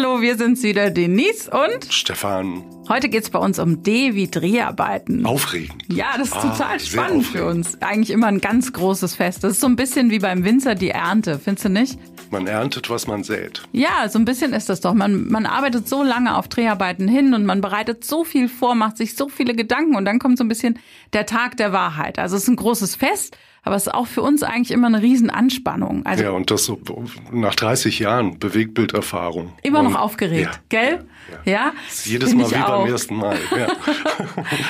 Hallo, wir sind's wieder, Denise und Stefan. Heute geht's bei uns um D wie Dreharbeiten. Aufregend. Ja, das ist Ah, total spannend für uns. Eigentlich immer ein ganz großes Fest. Das ist so ein bisschen wie beim Winzer die Ernte, findest du nicht? Man erntet, was man sät. Ja, so ein bisschen ist das doch. Man, man arbeitet so lange auf Dreharbeiten hin und man bereitet so viel vor, macht sich so viele Gedanken und dann kommt so ein bisschen der Tag der Wahrheit. Also es ist ein großes Fest, aber es ist auch für uns eigentlich immer eine Riesenanspannung. Also Ja, und das so nach 30 Jahren Bewegtbilderfahrung. immer noch aufgeregt, Ja, gell? Ja. ist jedes Find Mal wie auch. beim ersten Mal. Ja.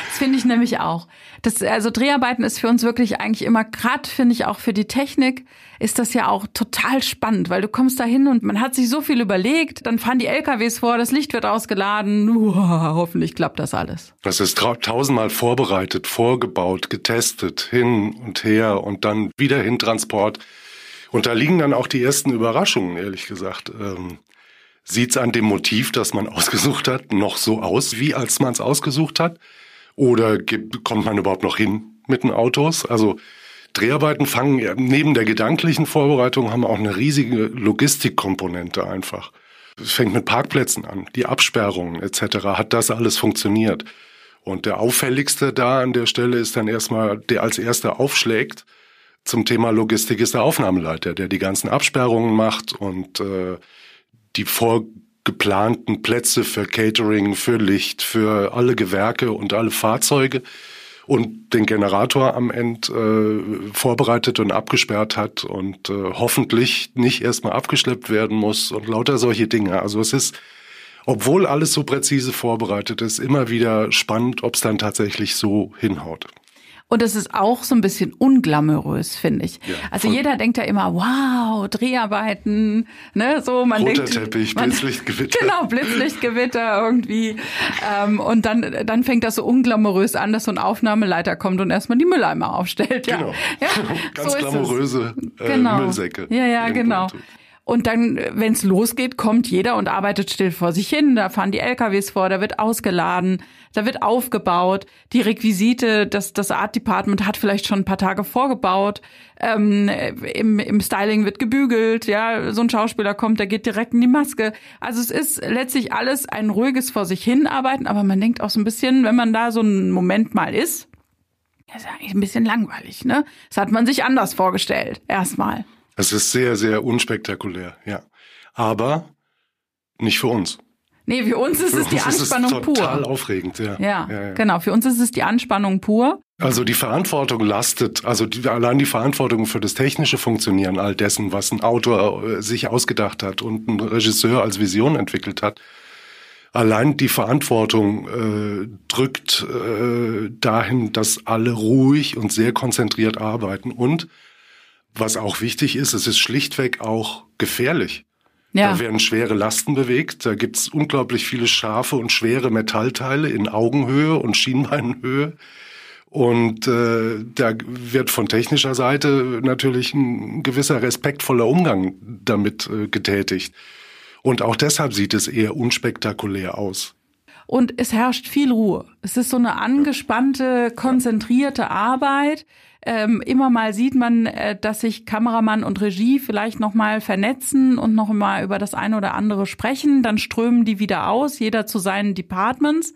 Das finde ich nämlich auch. Das, also Dreharbeiten ist für uns wirklich eigentlich immer, gerade finde ich auch für die Technik, ist das ja auch total spannend, weil du kommst da hin und man hat sich so viel überlegt, dann fahren die LKWs vor, das Licht wird ausgeladen, Uah, hoffentlich klappt das alles. Das ist tausendmal vorbereitet, vorgebaut, getestet, hin und her und dann wieder hin Transport. Und da liegen dann auch die ersten Überraschungen, ehrlich gesagt. Ähm, Sieht's an dem Motiv, das man ausgesucht hat, noch so aus, wie als man es ausgesucht hat? Oder gibt, kommt man überhaupt noch hin mit den Autos? Also Dreharbeiten fangen neben der gedanklichen Vorbereitung haben auch eine riesige Logistikkomponente einfach. Es fängt mit Parkplätzen an, die Absperrungen etc. Hat das alles funktioniert? Und der auffälligste da an der Stelle ist dann erstmal, der als erster aufschlägt zum Thema Logistik ist der Aufnahmeleiter, der die ganzen Absperrungen macht und äh, die vorgeplanten Plätze für Catering, für Licht, für alle Gewerke und alle Fahrzeuge und den Generator am Ende äh, vorbereitet und abgesperrt hat und äh, hoffentlich nicht erstmal abgeschleppt werden muss und lauter solche Dinge. Also es ist, obwohl alles so präzise vorbereitet ist, immer wieder spannend, ob es dann tatsächlich so hinhaut. Und es ist auch so ein bisschen unglamourös, finde ich. Ja, also voll. jeder denkt ja immer, wow, Dreharbeiten, ne, so man Roter denkt, Teppich, man, Blitzlichtgewitter. Genau, Blitzlichtgewitter irgendwie. Ähm, und dann, dann fängt das so unglamourös an, dass so ein Aufnahmeleiter kommt und erstmal die Mülleimer aufstellt. Ja. Genau. Ja, Ganz so glamouröse äh, genau. Müllsäcke. Ja, ja, genau. Und dann, wenn es losgeht, kommt jeder und arbeitet still vor sich hin. Da fahren die LKWs vor, da wird ausgeladen, da wird aufgebaut. Die Requisite, das, das Art Department hat vielleicht schon ein paar Tage vorgebaut. Ähm, im, Im Styling wird gebügelt. Ja, so ein Schauspieler kommt, der geht direkt in die Maske. Also es ist letztlich alles ein ruhiges vor sich hin arbeiten, aber man denkt auch so ein bisschen, wenn man da so einen Moment mal ist, das ist eigentlich ein bisschen langweilig, ne? Das hat man sich anders vorgestellt, erstmal. Es ist sehr, sehr unspektakulär, ja. Aber nicht für uns. Nee, für uns ist Für es die uns Anspannung ist es total pur. aufregend, ja. Ja, ja, ja. genau. Für uns ist es die Anspannung pur. Also die Verantwortung lastet, also die, allein die Verantwortung für das technische Funktionieren all dessen, was ein Autor äh, sich ausgedacht hat und ein Regisseur als Vision entwickelt hat. Allein die Verantwortung äh, drückt äh, dahin, dass alle ruhig und sehr konzentriert arbeiten. Und was auch wichtig ist, es ist schlichtweg auch gefährlich. Ja, Da werden schwere Lasten bewegt. Da gibt's unglaublich viele scharfe und schwere Metallteile in Augenhöhe und Schienbeinhöhe. Und äh, da wird von technischer Seite natürlich ein gewisser respektvoller Umgang damit äh, getätigt. Und auch deshalb sieht es eher unspektakulär aus. Und es herrscht viel Ruhe. Es ist so eine angespannte, konzentrierte Arbeit. Ähm, immer mal sieht man, äh, dass sich Kameramann und Regie vielleicht noch mal vernetzen und noch mal über das eine oder andere sprechen. Dann strömen die wieder aus, jeder zu seinen Departments.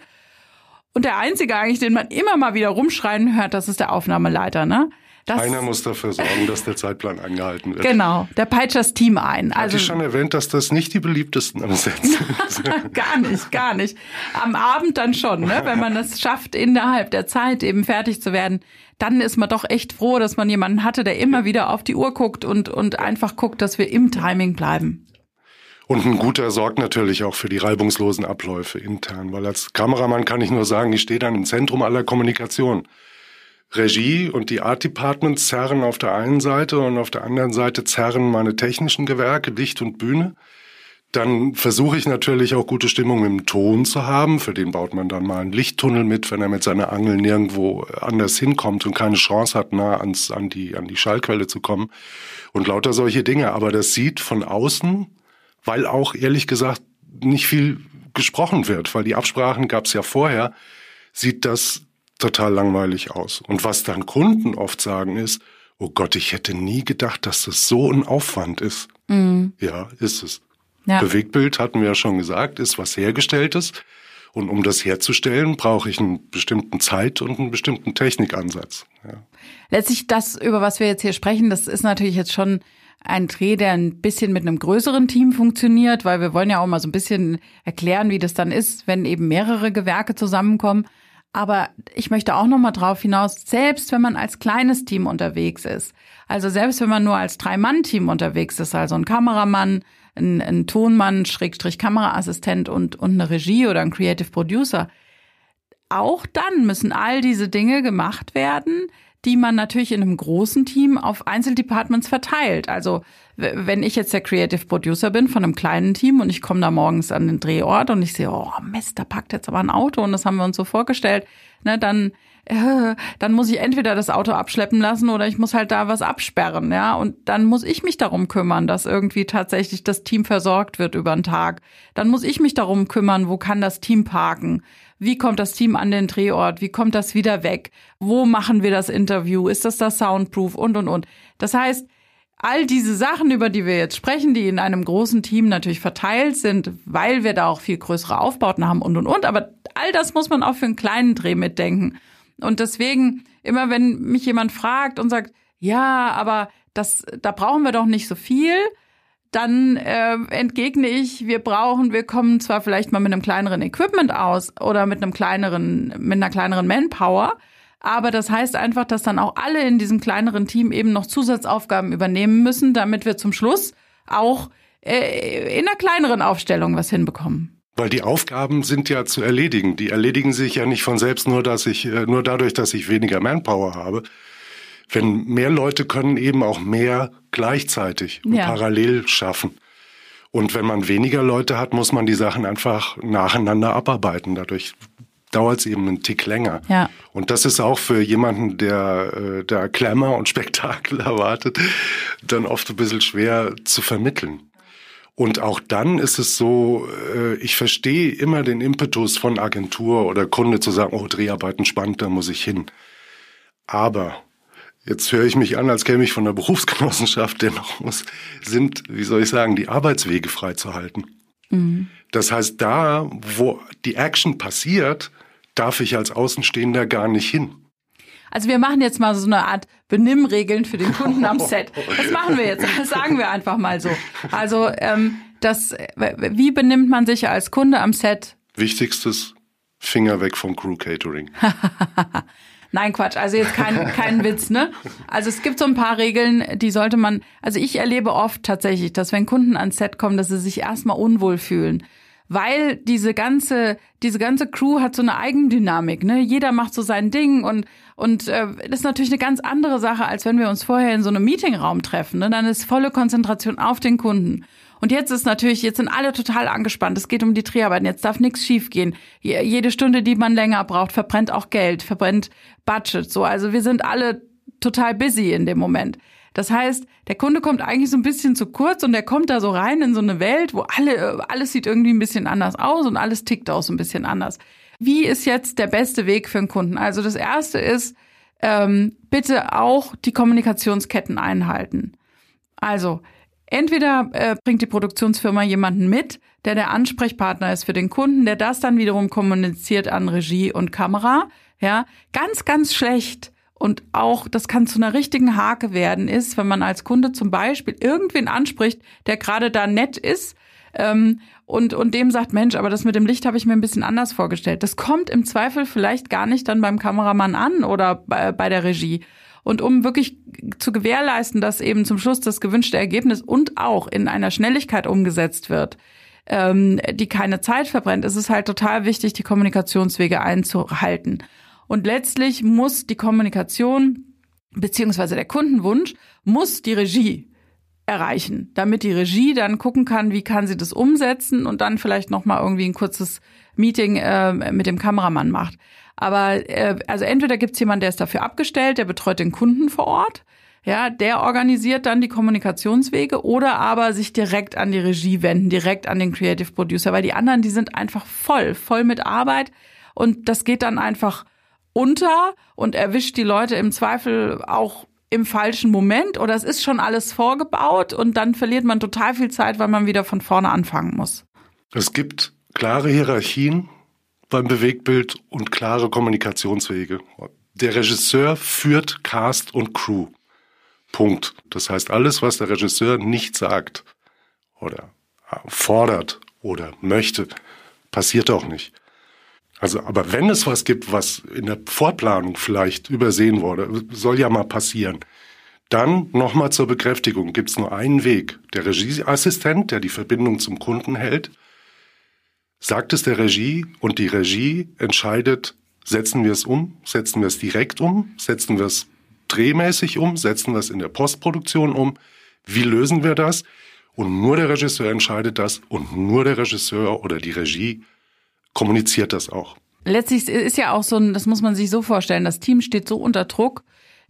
Und der einzige eigentlich, den man immer mal wieder rumschreien hört, das ist der Aufnahmeleiter, ne? Das, Einer muss dafür sorgen, dass der Zeitplan eingehalten wird. Genau, der peitscht das Team ein. Hatte Also ich schon erwähnt, dass das nicht die beliebtesten am Set sind. gar nicht, gar nicht. Am Abend dann schon, ne? wenn man es schafft, innerhalb der Zeit eben fertig zu werden, dann ist man doch echt froh, dass man jemanden hatte, der immer wieder auf die Uhr guckt und, und einfach guckt, dass wir im Timing bleiben. Und ein guter sorgt natürlich auch für die reibungslosen Abläufe intern, weil als Kameramann kann ich nur sagen, ich stehe dann im Zentrum aller Kommunikation. Regie und die Art Departments zerren auf der einen Seite und auf der anderen Seite zerren meine technischen Gewerke, Licht und Bühne. Dann versuche ich natürlich auch gute Stimmung im Ton zu haben. Für den baut man dann mal einen Lichttunnel mit, wenn er mit seiner Angel nirgendwo anders hinkommt und keine Chance hat, nah ans, an, die, an die Schallquelle zu kommen. Und lauter solche Dinge. Aber das sieht von außen, weil auch ehrlich gesagt nicht viel gesprochen wird, weil die Absprachen gab es ja vorher, sieht das total langweilig aus. Und was dann Kunden oft sagen ist, oh Gott, ich hätte nie gedacht, dass das so ein Aufwand ist. Ja, ist es. Ja. Bewegtbild hatten wir ja schon gesagt, ist was Hergestelltes. Und um das herzustellen, brauche ich einen bestimmten Zeit- und einen bestimmten Technikansatz. Ja. Letztlich das, über was wir jetzt hier sprechen, das ist natürlich jetzt schon ein Dreh, der ein bisschen mit einem größeren Team funktioniert, weil wir wollen ja auch mal so ein bisschen erklären, wie das dann ist, wenn eben mehrere Gewerke zusammenkommen. Aber ich möchte auch noch mal drauf hinaus, selbst wenn man als kleines Team unterwegs ist, also selbst wenn man nur als Drei-Mann-Team unterwegs ist, also ein Kameramann, ein, ein Tonmann, Schrägstrich Kameraassistent und, und eine Regie oder ein Creative Producer. Auch dann müssen all diese Dinge gemacht werden, die man natürlich in einem großen Team auf Einzeldepartments verteilt. Also wenn ich jetzt der Creative Producer bin von einem kleinen Team und ich komme da morgens an den Drehort und ich sehe, oh Mist, da packt jetzt aber ein Auto und das haben wir uns so vorgestellt, ne, dann äh, dann muss ich entweder das Auto abschleppen lassen oder ich muss halt da was absperren, ja. Und dann muss ich mich darum kümmern, dass irgendwie tatsächlich das Team versorgt wird über den Tag. Dann muss ich mich darum kümmern, wo kann das Team parken? Wie kommt das Team an den Drehort? Wie kommt das wieder weg? Wo machen wir das Interview? Ist das das Soundproof? Und, und, und. Das heißt, all diese Sachen, über die wir jetzt sprechen, die in einem großen Team natürlich verteilt sind, weil wir da auch viel größere Aufbauten haben und, und, und. Aber all das muss man auch für einen kleinen Dreh mitdenken. Und deswegen, immer wenn mich jemand fragt und sagt, ja, aber das, da brauchen wir doch nicht so viel, dann äh, entgegne ich, wir brauchen, wir kommen zwar vielleicht mal mit einem kleineren Equipment aus oder mit einem kleineren, mit einer kleineren Manpower, aber das heißt einfach, dass dann auch alle in diesem kleineren Team eben noch Zusatzaufgaben übernehmen müssen, damit wir zum Schluss auch äh, in einer kleineren Aufstellung was hinbekommen. Weil die Aufgaben sind ja zu erledigen. Die erledigen sich ja nicht von selbst nur, dass ich, äh, nur dadurch, dass ich weniger Manpower habe. Wenn mehr Leute können eben auch mehr gleichzeitig und ja. parallel schaffen. Und wenn man weniger Leute hat, muss man die Sachen einfach nacheinander abarbeiten. Dadurch dauert es eben einen Tick länger. Ja. Und das ist auch für jemanden, der, äh, der Glamour und Spektakel erwartet, dann oft ein bisschen schwer zu vermitteln. Und auch dann ist es so, äh, ich verstehe immer den Impetus von Agentur oder Kunde zu sagen, oh, Dreharbeiten spannend, da muss ich hin. Aber jetzt höre ich mich an, als käme ich von der Berufsgenossenschaft, dennoch muss, sind, wie soll ich sagen, die Arbeitswege freizuhalten. Mhm. Das heißt, da, wo die Action passiert, darf ich als Außenstehender gar nicht hin. Also wir machen jetzt mal so eine Art Benimmregeln für den Kunden am Set. Das machen wir jetzt. Das sagen wir einfach mal so. Also ähm, das, wie benimmt man sich als Kunde am Set? Wichtigstes, Finger weg vom Crew Catering. Nein, Quatsch. Also jetzt kein, kein Witz, ne? Also es gibt so ein paar Regeln, die sollte man, also ich erlebe oft tatsächlich, dass wenn Kunden ans Set kommen, dass sie sich erstmal unwohl fühlen weil diese ganze diese ganze Crew hat so eine Eigendynamik, ne? Jeder macht so sein Ding und und äh, das ist natürlich eine ganz andere Sache, als wenn wir uns vorher in so einem Meetingraum treffen. Ne? Dann ist volle Konzentration auf den Kunden. Und jetzt ist natürlich, jetzt sind alle total angespannt. Es geht um die Dreharbeiten. Jetzt darf nichts schiefgehen. Jede Stunde, die man länger braucht, verbrennt auch Geld, verbrennt Budget. So, also wir sind alle total busy in dem Moment. Das heißt, der Kunde kommt eigentlich so ein bisschen zu kurz und er kommt da so rein in so eine Welt, wo alle, alles sieht irgendwie ein bisschen anders aus und alles tickt auch so ein bisschen anders. Wie ist jetzt der beste Weg für einen Kunden? Also das erste ist, ähm, bitte auch die Kommunikationsketten einhalten. Also entweder äh, bringt die Produktionsfirma jemanden mit, der der Ansprechpartner ist für den Kunden, der das dann wiederum kommuniziert an Regie und Kamera. Ja, ganz, ganz schlecht und auch, das kann zu einer richtigen Hake werden, ist, wenn man als Kunde zum Beispiel irgendwen anspricht, der gerade da nett ist ähm, und, und dem sagt, Mensch, aber das mit dem Licht habe ich mir ein bisschen anders vorgestellt. Das kommt im Zweifel vielleicht gar nicht dann beim Kameramann an oder bei, bei der Regie. Und um wirklich zu gewährleisten, dass eben zum Schluss das gewünschte Ergebnis und auch in einer Schnelligkeit umgesetzt wird, ähm, die keine Zeit verbrennt, ist es halt total wichtig, die Kommunikationswege einzuhalten. Und letztlich muss die Kommunikation beziehungsweise der Kundenwunsch muss die Regie erreichen, damit die Regie dann gucken kann, wie kann sie das umsetzen und dann vielleicht noch mal irgendwie ein kurzes Meeting äh, mit dem Kameramann macht. Aber äh, also entweder gibt's jemanden, der ist dafür abgestellt, der betreut den Kunden vor Ort, ja, der organisiert dann die Kommunikationswege oder aber sich direkt an die Regie wenden, direkt an den Creative Producer, weil die anderen, die sind einfach voll, voll mit Arbeit und das geht dann einfach unter und erwischt die Leute im Zweifel auch im falschen Moment oder es ist schon alles vorgebaut und dann verliert man total viel Zeit, weil man wieder von vorne anfangen muss. Es gibt klare Hierarchien beim Bewegtbild und klare Kommunikationswege. Der Regisseur führt Cast und Crew. Punkt. Das heißt, alles, was der Regisseur nicht sagt oder fordert oder möchte, passiert auch nicht. Also, aber wenn es was gibt, was in der Vorplanung vielleicht übersehen wurde, soll ja mal passieren. Dann nochmal zur Bekräftigung gibt es nur einen Weg. Der Regieassistent, der die Verbindung zum Kunden hält, sagt es der Regie und die Regie entscheidet, setzen wir es um, setzen wir es direkt um, setzen wir es drehmäßig um, setzen wir es in der Postproduktion um, wie lösen wir das? Und nur der Regisseur entscheidet das und nur der Regisseur oder die Regie kommuniziert das auch. Letztlich ist ja auch so ein, das muss man sich so vorstellen, das Team steht so unter Druck,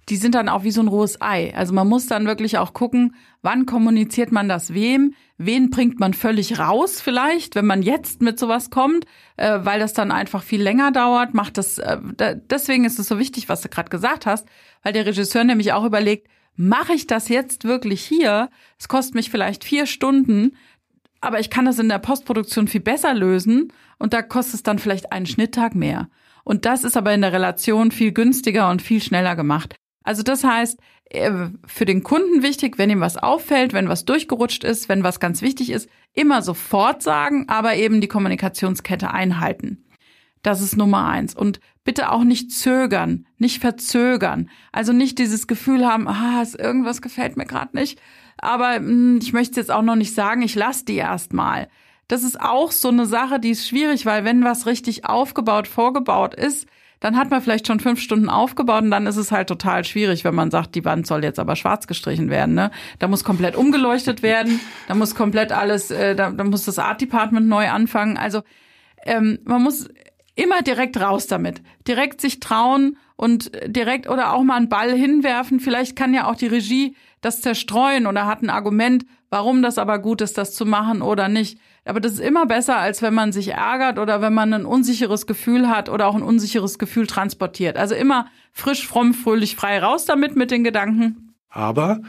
die sind dann auch wie so ein rohes Ei. Also man muss dann wirklich auch gucken, wann kommuniziert man das wem, wen bringt man völlig raus vielleicht, wenn man jetzt mit sowas kommt, äh, weil das dann einfach viel länger dauert, macht das, äh, deswegen ist es so wichtig, was du gerade gesagt hast, weil der Regisseur nämlich auch überlegt, mache ich das jetzt wirklich hier? Es kostet mich vielleicht vier Stunden, aber ich kann das in der Postproduktion viel besser lösen und da kostet es dann vielleicht einen Schnitttag mehr. Und das ist aber in der Relation viel günstiger und viel schneller gemacht. Also das heißt, äh, für den Kunden wichtig, wenn ihm was auffällt, wenn was durchgerutscht ist, wenn was ganz wichtig ist, immer sofort sagen, aber eben die Kommunikationskette einhalten. Das ist Nummer eins. Und bitte auch nicht zögern, nicht verzögern. Also nicht dieses Gefühl haben, ah, irgendwas gefällt mir gerade nicht, aber hm, ich möchte jetzt auch noch nicht sagen, ich lasse die erstmal. Das ist auch so eine Sache, die ist schwierig, weil wenn was richtig aufgebaut, vorgebaut ist, dann hat man vielleicht schon fünf Stunden aufgebaut und dann ist es halt total schwierig, wenn man sagt, die Wand soll jetzt aber schwarz gestrichen werden. Ne? Da muss komplett umgeleuchtet werden, da muss komplett alles, äh, da, da muss das Art Department neu anfangen. Also ähm, man muss immer direkt raus damit. Direkt sich trauen und direkt oder auch mal einen Ball hinwerfen. Vielleicht kann ja auch die Regie das zerstreuen oder hat ein Argument, warum das aber gut ist, das zu machen oder nicht. Aber das ist immer besser, als wenn man sich ärgert oder wenn man ein unsicheres Gefühl hat oder auch ein unsicheres Gefühl transportiert. Also immer frisch, fromm, fröhlich, frei raus damit mit den Gedanken. Aber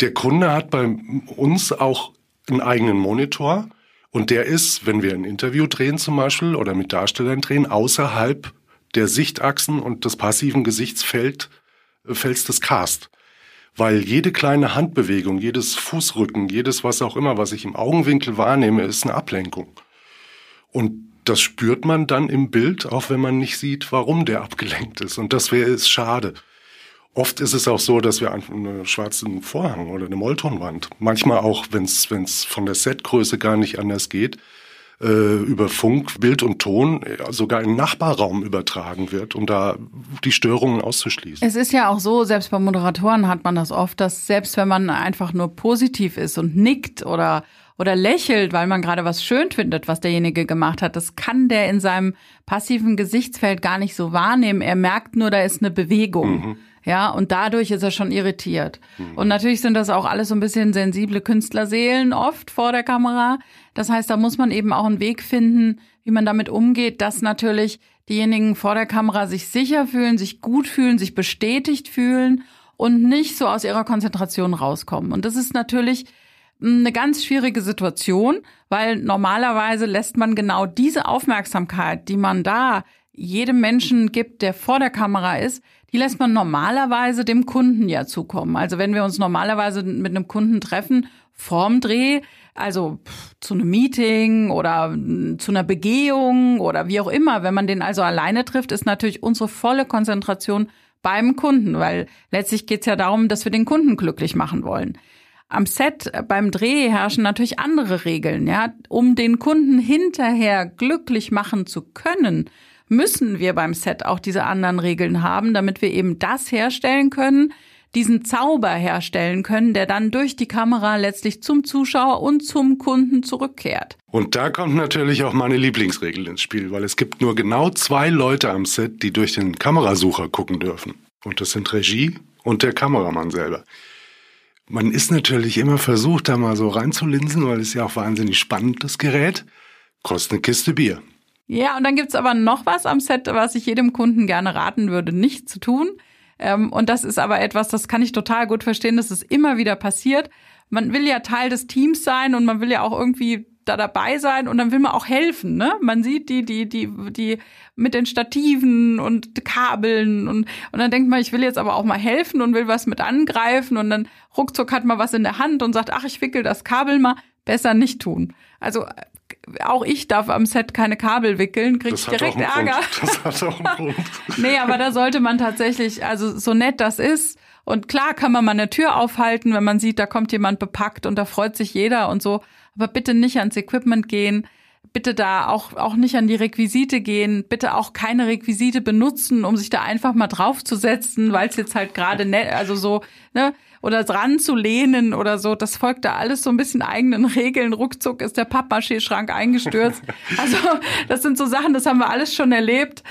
der Kunde hat bei uns auch einen eigenen Monitor und der ist, wenn wir ein Interview drehen zum Beispiel oder mit Darstellern drehen, außerhalb der Sichtachsen und des passiven Gesichtsfelds des Cast weil jede kleine Handbewegung, jedes Fußrücken, jedes was auch immer, was ich im Augenwinkel wahrnehme, ist eine Ablenkung. Und das spürt man dann im Bild, auch wenn man nicht sieht, warum der abgelenkt ist. Und das wäre es schade. Oft ist es auch so, dass wir einen schwarzen Vorhang oder eine Molltonwand, manchmal auch, wenn es von der Setgröße gar nicht anders geht, äh, über Funk, Bild und Ton äh, sogar in den Nachbarraum übertragen wird, um da die Störungen auszuschließen. Es ist ja auch so, selbst bei Moderatoren hat man das oft, dass selbst wenn man einfach nur positiv ist und nickt oder oder lächelt, weil man gerade was schön findet, was derjenige gemacht hat. Das kann der in seinem passiven Gesichtsfeld gar nicht so wahrnehmen. Er merkt nur, da ist eine Bewegung. Mhm. Ja, und dadurch ist er schon irritiert. Mhm. Und natürlich sind das auch alles so ein bisschen sensible Künstlerseelen oft vor der Kamera. Das heißt, da muss man eben auch einen Weg finden, wie man damit umgeht, dass natürlich diejenigen vor der Kamera sich sicher fühlen, sich gut fühlen, sich bestätigt fühlen und nicht so aus ihrer Konzentration rauskommen. Und das ist natürlich eine ganz schwierige Situation, weil normalerweise lässt man genau diese Aufmerksamkeit, die man da jedem Menschen gibt, der vor der Kamera ist, die lässt man normalerweise dem Kunden ja zukommen. Also wenn wir uns normalerweise mit einem Kunden treffen, vorm Dreh, also zu einem Meeting oder zu einer Begehung oder wie auch immer, wenn man den also alleine trifft, ist natürlich unsere volle Konzentration beim Kunden, weil letztlich geht es ja darum, dass wir den Kunden glücklich machen wollen. Am Set beim Dreh herrschen natürlich andere Regeln, ja, um den Kunden hinterher glücklich machen zu können müssen wir beim Set auch diese anderen Regeln haben, damit wir eben das herstellen können, diesen Zauber herstellen können, der dann durch die Kamera letztlich zum Zuschauer und zum Kunden zurückkehrt. Und da kommt natürlich auch meine Lieblingsregel ins Spiel, weil es gibt nur genau zwei Leute am Set, die durch den Kamerasucher gucken dürfen. Und das sind Regie und der Kameramann selber. Man ist natürlich immer versucht, da mal so reinzulinsen, weil es ja auch wahnsinnig spannend, das Gerät. Kostet eine Kiste Bier. Ja, und dann gibt's aber noch was am Set, was ich jedem Kunden gerne raten würde, nicht zu tun. Ähm, und das ist aber etwas, das kann ich total gut verstehen, dass es immer wieder passiert. Man will ja Teil des Teams sein und man will ja auch irgendwie da dabei sein und dann will man auch helfen, ne? Man sieht die, die, die, die mit den Stativen und Kabeln und, und dann denkt man, ich will jetzt aber auch mal helfen und will was mit angreifen und dann ruckzuck hat man was in der Hand und sagt, ach, ich wickel das Kabel mal. Besser nicht tun. Also auch ich darf am Set keine Kabel wickeln, krieg ich direkt Ärger. Grund. Das hat auch einen Grund. nee, aber da sollte man tatsächlich, also so nett das ist, und klar kann man mal eine Tür aufhalten, wenn man sieht, da kommt jemand bepackt und da freut sich jeder und so. Aber bitte nicht ans Equipment gehen. Bitte da auch, auch nicht an die Requisite gehen. Bitte auch keine Requisite benutzen, um sich da einfach mal draufzusetzen, weil es jetzt halt gerade nett, also so, ne, oder dran zu lehnen oder so. Das folgt da alles so ein bisschen eigenen Regeln. Ruckzuck ist der Pappmaché-Schrank eingestürzt. Also, das sind so Sachen, das haben wir alles schon erlebt.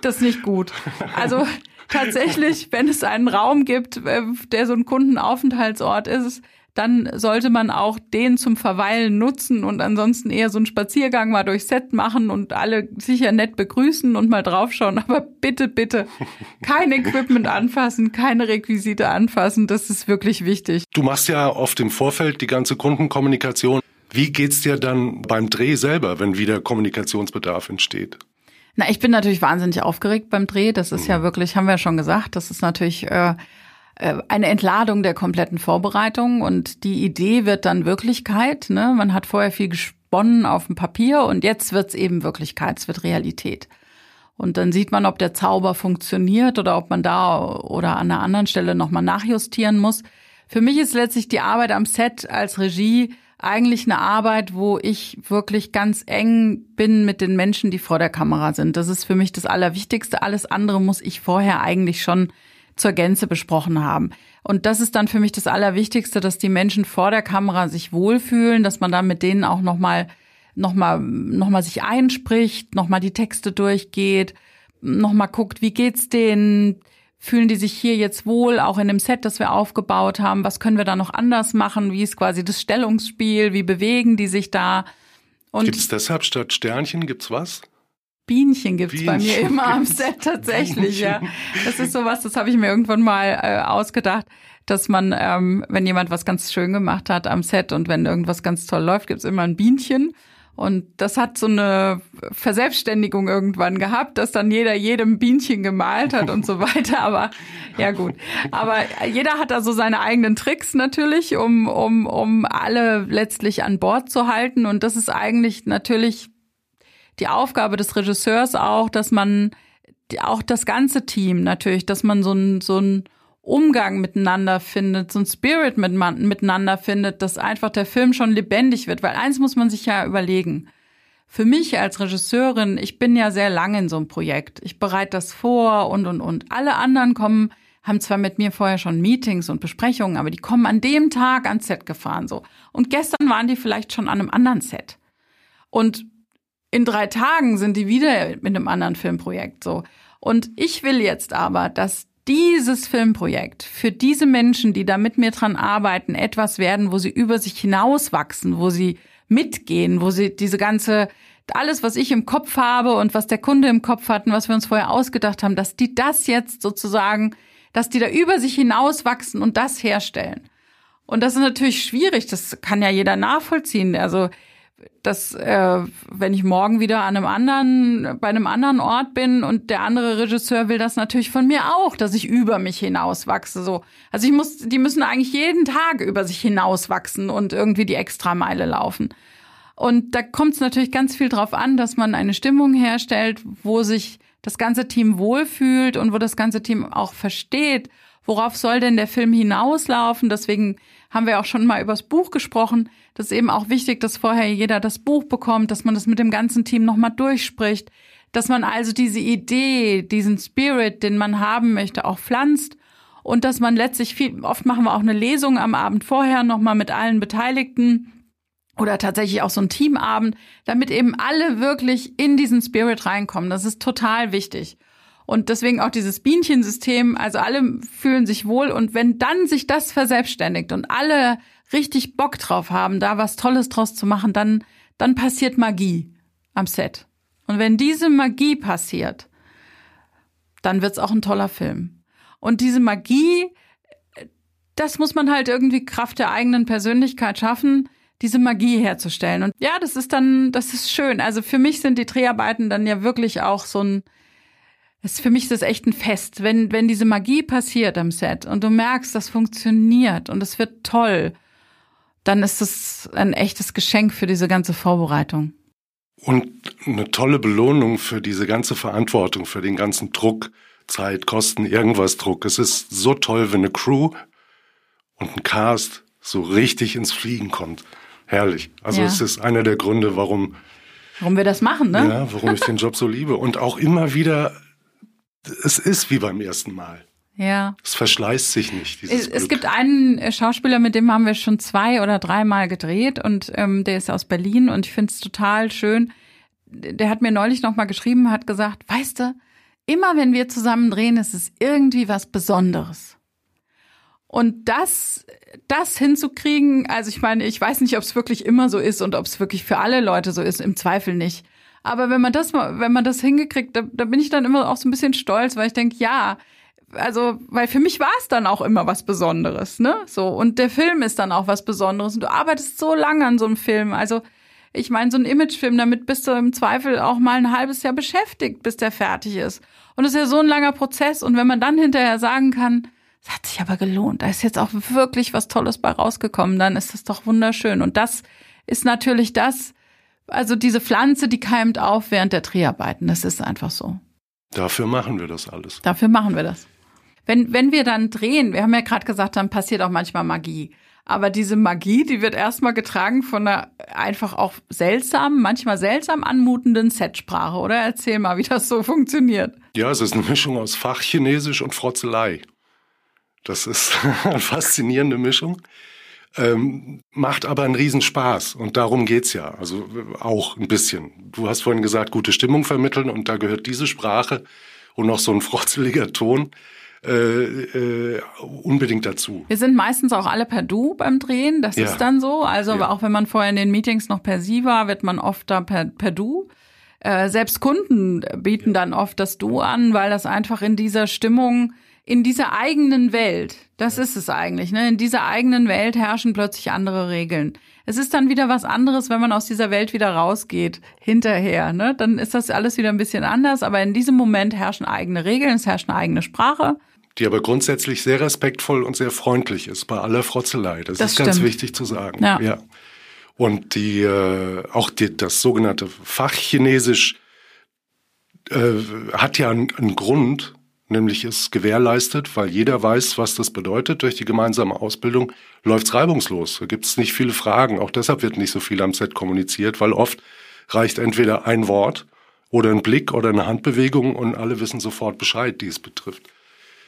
Das ist nicht gut. Also, tatsächlich, wenn es einen Raum gibt, äh, der so ein Kundenaufenthaltsort ist, dann sollte man auch den zum Verweilen nutzen und ansonsten eher so einen Spaziergang mal durchs Set machen und alle sicher nett begrüßen und mal draufschauen. Aber bitte, bitte kein Equipment anfassen, keine Requisite anfassen. Das ist wirklich wichtig. Du machst ja oft im Vorfeld die ganze Kundenkommunikation. Wie geht's dir dann beim Dreh selber, wenn wieder Kommunikationsbedarf entsteht? Na, ich bin natürlich wahnsinnig aufgeregt beim Dreh. Das ist ja mhm. wirklich, haben wir ja schon gesagt, das ist natürlich äh, äh, eine Entladung der kompletten Vorbereitung und die Idee wird dann Wirklichkeit. Ne? Man hat vorher viel gesponnen auf dem Papier und jetzt wird's eben Wirklichkeit, es wird Realität. Und dann sieht man, ob der Zauber funktioniert oder ob man da oder an einer anderen Stelle nochmal nachjustieren muss. Für mich ist letztlich die Arbeit am Set als Regie eigentlich eine Arbeit, wo ich wirklich ganz eng bin mit den Menschen, die vor der Kamera sind. Das ist für mich das Allerwichtigste. Alles andere muss ich vorher eigentlich schon zur Gänze besprochen haben. Und das ist dann für mich das Allerwichtigste, dass die Menschen vor der Kamera sich wohlfühlen, dass man dann mit denen auch nochmal noch mal, noch mal sich einspricht, nochmal die Texte durchgeht, nochmal guckt, wie geht's denen, Fühlen die sich hier jetzt wohl, auch in dem Set, das wir aufgebaut haben? Was können wir da noch anders machen? Wie ist quasi das Stellungsspiel? Wie bewegen die sich da? Und gibt's deshalb statt Sternchen, gibt's was? Bienchen gibt's Bienchen. bei mir immer am Set tatsächlich, ja. Das ist sowas, das habe ich mir irgendwann mal äh, ausgedacht, dass man, ähm, wenn jemand was ganz schön gemacht hat am Set und wenn irgendwas ganz toll läuft, gibt's immer ein Bienchen. Und das hat so eine Verselbstständigung irgendwann gehabt, dass dann jeder jedem Bienchen gemalt hat und so weiter. Aber ja gut. Aber jeder hat da so seine eigenen Tricks natürlich, um, um, um alle letztlich an Bord zu halten. Und das ist eigentlich natürlich die Aufgabe des Regisseurs auch, dass man auch das ganze Team natürlich, dass man so ein, so ein Umgang miteinander findet, so ein Spirit mit, miteinander findet, dass einfach der Film schon lebendig wird. Weil eins muss man sich ja überlegen. Für mich als Regisseurin, ich bin ja sehr lange in so einem Projekt. Ich bereite das vor und, und, und. Alle anderen kommen, haben zwar mit mir vorher schon Meetings und Besprechungen, aber die kommen an dem Tag ans Set gefahren, so. Und gestern waren die vielleicht schon an einem anderen Set. Und in drei Tagen sind die wieder mit einem anderen Filmprojekt, so. Und ich will jetzt aber, dass dieses Filmprojekt für diese Menschen, die da mit mir dran arbeiten, etwas werden, wo sie über sich hinauswachsen, wo sie mitgehen, wo sie diese ganze, alles, was ich im Kopf habe und was der Kunde im Kopf hat und was wir uns vorher ausgedacht haben, dass die das jetzt sozusagen, dass die da über sich hinauswachsen und das herstellen. Und das ist natürlich schwierig, das kann ja jeder nachvollziehen. Also dass äh, wenn ich morgen wieder an einem anderen, bei einem anderen Ort bin und der andere Regisseur will das natürlich von mir auch, dass ich über mich hinauswachse. So, also ich muss, die müssen eigentlich jeden Tag über sich hinauswachsen und irgendwie die Extrameile laufen. Und da kommt es natürlich ganz viel drauf an, dass man eine Stimmung herstellt, wo sich das ganze Team wohlfühlt und wo das ganze Team auch versteht, worauf soll denn der Film hinauslaufen. Deswegen haben wir auch schon mal übers Buch gesprochen. Das ist eben auch wichtig, dass vorher jeder das Buch bekommt, dass man das mit dem ganzen Team nochmal durchspricht, dass man also diese Idee, diesen Spirit, den man haben möchte, auch pflanzt und dass man letztlich viel, oft machen wir auch eine Lesung am Abend vorher nochmal mit allen Beteiligten oder tatsächlich auch so ein Teamabend, damit eben alle wirklich in diesen Spirit reinkommen. Das ist total wichtig. Und deswegen auch dieses Bienchensystem, also alle fühlen sich wohl und wenn dann sich das verselbstständigt und alle richtig Bock drauf haben, da was Tolles draus zu machen, dann, dann passiert Magie am Set. Und wenn diese Magie passiert, dann wird's auch ein toller Film. Und diese Magie, das muss man halt irgendwie Kraft der eigenen Persönlichkeit schaffen, diese Magie herzustellen. Und ja, das ist dann, das ist schön. Also für mich sind die Dreharbeiten dann ja wirklich auch so ein, es, für mich ist das echt ein Fest, wenn, wenn diese Magie passiert am Set und du merkst, das funktioniert und es wird toll, dann ist es ein echtes Geschenk für diese ganze Vorbereitung. Und eine tolle Belohnung für diese ganze Verantwortung, für den ganzen Druck, Zeit, Kosten, irgendwas Druck. Es ist so toll, wenn eine Crew und ein Cast so richtig ins Fliegen kommt. Herrlich. Also ja. es ist einer der Gründe, warum warum wir das machen, ne? Ja, warum ich den Job so liebe und auch immer wieder es ist wie beim ersten Mal. Ja. Es verschleißt sich nicht. es, es gibt einen äh, Schauspieler, mit dem haben wir schon zwei oder dreimal gedreht und ähm, der ist aus Berlin und ich finde es total schön. Der hat mir neulich nochmal geschrieben, hat gesagt, weißt du, immer wenn wir zusammen drehen, ist es irgendwie was Besonderes. Und das, das hinzukriegen, also ich meine, ich weiß nicht, ob es wirklich immer so ist und ob es wirklich für alle Leute so ist, im Zweifel nicht. Aber wenn man das mal, wenn man das hingekriegt, da, da bin ich dann immer auch so ein bisschen stolz, weil ich denke, ja, also, weil für mich war es dann auch immer was Besonderes, ne? So, und der Film ist dann auch was Besonderes. Und du arbeitest so lange an so einem Film. Also, ich meine, so ein Imagefilm, damit bist du im Zweifel auch mal ein halbes Jahr beschäftigt, bis der fertig ist. Und es ist ja so ein langer Prozess. Und wenn man dann hinterher sagen kann, es hat sich aber gelohnt, da ist jetzt auch wirklich was Tolles bei rausgekommen, dann ist das doch wunderschön. Und das ist natürlich das, also diese Pflanze, die keimt auf während der Dreharbeiten. Das ist einfach so. Dafür machen wir das alles. Dafür machen wir das. Wenn, wenn wir dann drehen, wir haben ja gerade gesagt, dann passiert auch manchmal Magie. Aber diese Magie, die wird erstmal getragen von einer einfach auch seltsamen, manchmal seltsam anmutenden Setsprache, oder? Erzähl mal, wie das so funktioniert. Ja, es ist eine Mischung aus Fachchinesisch und Frotzelei. Das ist eine faszinierende Mischung. Ähm, macht aber einen Riesenspaß und darum geht's ja. Also auch ein bisschen. Du hast vorhin gesagt, gute Stimmung vermitteln und da gehört diese Sprache und noch so ein frotzeliger Ton äh, äh, unbedingt dazu. Wir sind meistens auch alle per Du beim Drehen, das ja. ist dann so. Also ja. auch wenn man vorher in den Meetings noch per Sie war, wird man oft da per, per Du. Äh, selbst Kunden bieten ja. dann oft das Du an, weil das einfach in dieser Stimmung, in dieser eigenen Welt, das ist es eigentlich, ne? In dieser eigenen Welt herrschen plötzlich andere Regeln. Es ist dann wieder was anderes, wenn man aus dieser Welt wieder rausgeht, hinterher, ne? Dann ist das alles wieder ein bisschen anders, aber in diesem Moment herrschen eigene Regeln, es herrscht eine eigene Sprache die aber grundsätzlich sehr respektvoll und sehr freundlich ist bei aller Frotzelei. Das, das ist stimmt. ganz wichtig zu sagen. Ja. ja. Und die äh, auch die, das sogenannte Fachchinesisch äh, hat ja einen, einen Grund, nämlich ist gewährleistet, weil jeder weiß, was das bedeutet. Durch die gemeinsame Ausbildung läuft's reibungslos. Da gibt's nicht viele Fragen. Auch deshalb wird nicht so viel am Set kommuniziert, weil oft reicht entweder ein Wort oder ein Blick oder eine Handbewegung und alle wissen sofort Bescheid, die es betrifft.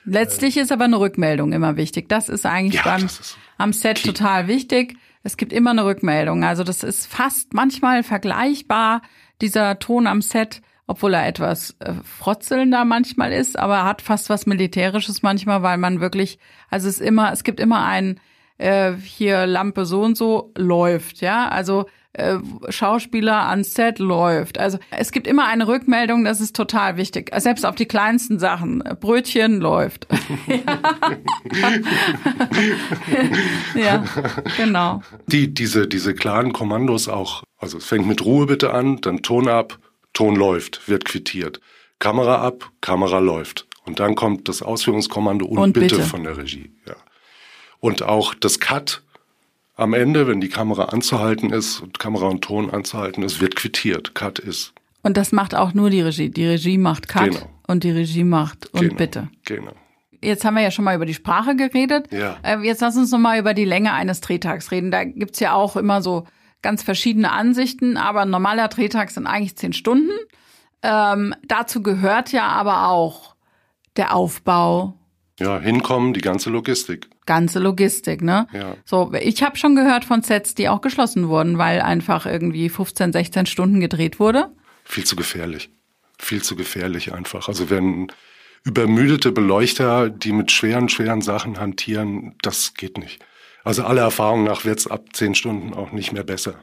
Letztlich ist aber eine Rückmeldung immer wichtig. Das ist eigentlich ja, beim, ist am Set key. total wichtig. Es gibt immer eine Rückmeldung. Also das ist fast manchmal vergleichbar, dieser Ton am Set, obwohl er etwas äh, frotzelnder manchmal ist, aber er hat fast was Militärisches manchmal, weil man wirklich, also es ist immer, es gibt immer ein äh, hier Lampe so und so läuft, ja. Also äh, Schauspieler ans Set läuft. Also es gibt immer eine Rückmeldung, das ist total wichtig. Selbst auf die kleinsten Sachen. Brötchen läuft. ja, genau. Die, diese, diese klaren Kommandos auch, also es fängt mit Ruhe bitte an, dann Ton ab, Ton läuft, wird quittiert. Kamera ab, Kamera läuft. Und dann kommt das Ausführungskommando und, und bitte, bitte von der Regie. Ja. Und auch das Cut am Ende, wenn die Kamera anzuhalten ist und Kamera und Ton anzuhalten ist, wird quittiert. Cut ist. Und das macht auch nur die Regie. Die Regie macht Cut genau. und die Regie macht und genau. bitte. Genau. Jetzt haben wir ja schon mal über die Sprache geredet. Ja. Äh, jetzt lass uns noch mal über die Länge eines Drehtags reden. Da gibt's ja auch immer so ganz verschiedene Ansichten, aber ein normaler Drehtag sind eigentlich zehn Stunden. Ähm, dazu gehört ja aber auch der Aufbau. Ja, hinkommen, die ganze Logistik ganze Logistik, ne? Ja. So, ich habe schon gehört von Sets, die auch geschlossen wurden, weil einfach irgendwie 15, 16 Stunden gedreht wurde. Viel zu gefährlich. Viel zu gefährlich einfach. Also wenn übermüdete Beleuchter, die mit schweren, schweren Sachen hantieren, das geht nicht. Also aller Erfahrung nach wird's ab zehn Stunden auch nicht mehr besser.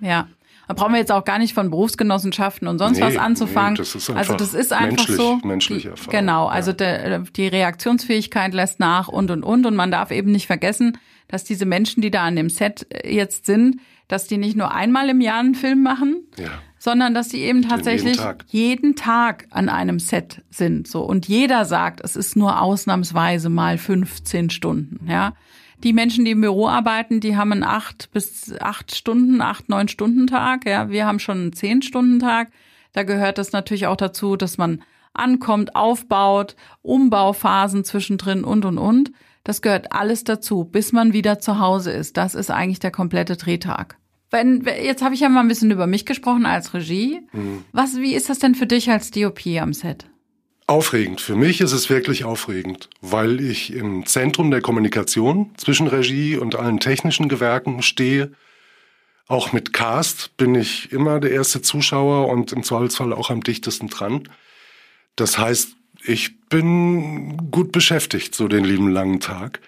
Ja. Da brauchen wir jetzt auch gar nicht von Berufsgenossenschaften und sonst Nee, was anzufangen. nee, das ist also das ist einfach menschlich- so. menschliche Erfahrung, Genau, ja. also der, die Reaktionsfähigkeit lässt nach und und und und man darf eben nicht vergessen, dass diese Menschen, die da an dem Set äh, jetzt sind, dass die nicht nur einmal im Jahr einen Film machen, Ja. sondern dass die eben tatsächlich Tag. jeden Tag an einem Set sind. So und jeder sagt, es ist nur ausnahmsweise mal 15 Stunden. Ja, die Menschen, die im Büro arbeiten, die haben einen acht bis acht Stunden, acht neun Stunden Tag. Ja, wir haben schon einen zehn Stunden Tag. Da gehört das natürlich auch dazu, dass man ankommt, aufbaut, Umbauphasen zwischendrin und und und. Das gehört alles dazu, bis man wieder zu Hause ist. Das ist eigentlich der komplette Drehtag. Wenn, jetzt habe ich ja mal ein bisschen über mich gesprochen als Regie. Was, wie ist das denn für dich als DOP am Set? Aufregend. Für mich ist es wirklich aufregend, weil ich im Zentrum der Kommunikation zwischen Regie und allen technischen Gewerken stehe. Auch mit Cast bin ich immer der erste Zuschauer und im Zweifelsfall auch am dichtesten dran. Das heißt, ich bin gut beschäftigt, so den lieben langen Tag.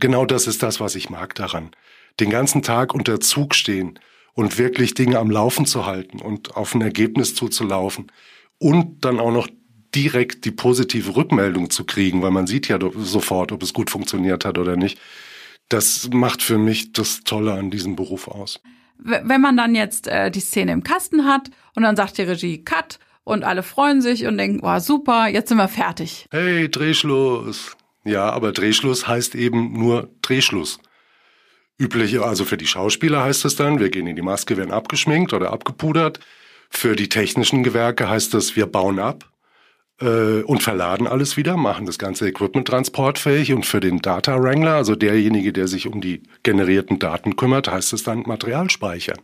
Genau das ist das, was ich mag daran. Den ganzen Tag unter Zug stehen und wirklich Dinge am Laufen zu halten und auf ein Ergebnis zuzulaufen und dann auch noch direkt die positive Rückmeldung zu kriegen, weil man sieht ja sofort, ob es gut funktioniert hat oder nicht. Das macht für mich das Tolle an diesem Beruf aus. Wenn man dann jetzt äh, die Szene im Kasten hat und dann sagt die Regie Cut und alle freuen sich und denken, oh super, jetzt sind wir fertig. Hey, Drehschluss. Ja, aber Drehschluss heißt eben nur Drehschluss. Üblich, also für die Schauspieler heißt es dann, wir gehen in die Maske, werden abgeschminkt oder abgepudert. Für die technischen Gewerke heißt es, wir bauen ab äh, und verladen alles wieder, machen das ganze Equipment transportfähig. Und für den Data Wrangler, also derjenige, der sich um die generierten Daten kümmert, heißt es dann Material speichern.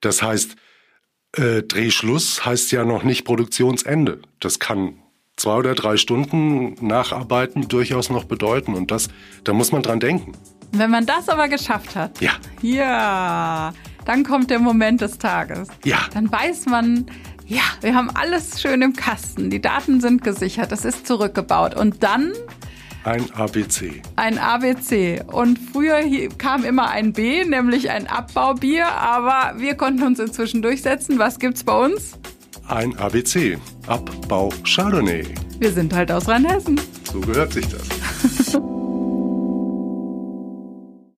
Das heißt, äh, Drehschluss heißt ja noch nicht Produktionsende. Das kann zwei oder drei Stunden Nacharbeiten durchaus noch bedeuten. Und das, da muss man dran denken. Wenn man das aber geschafft hat, Ja. ja, dann kommt der Moment des Tages. Ja. Dann weiß man, ja, wir haben alles schön im Kasten, die Daten sind gesichert, es ist zurückgebaut und dann Ein ABC. ein ABC. Und früher kam immer ein B, nämlich ein Abbaubier, aber wir konnten uns inzwischen durchsetzen. Was gibt's bei uns? Ein ABC. Abbau Chardonnay. Wir sind halt aus Rheinhessen. So gehört sich das.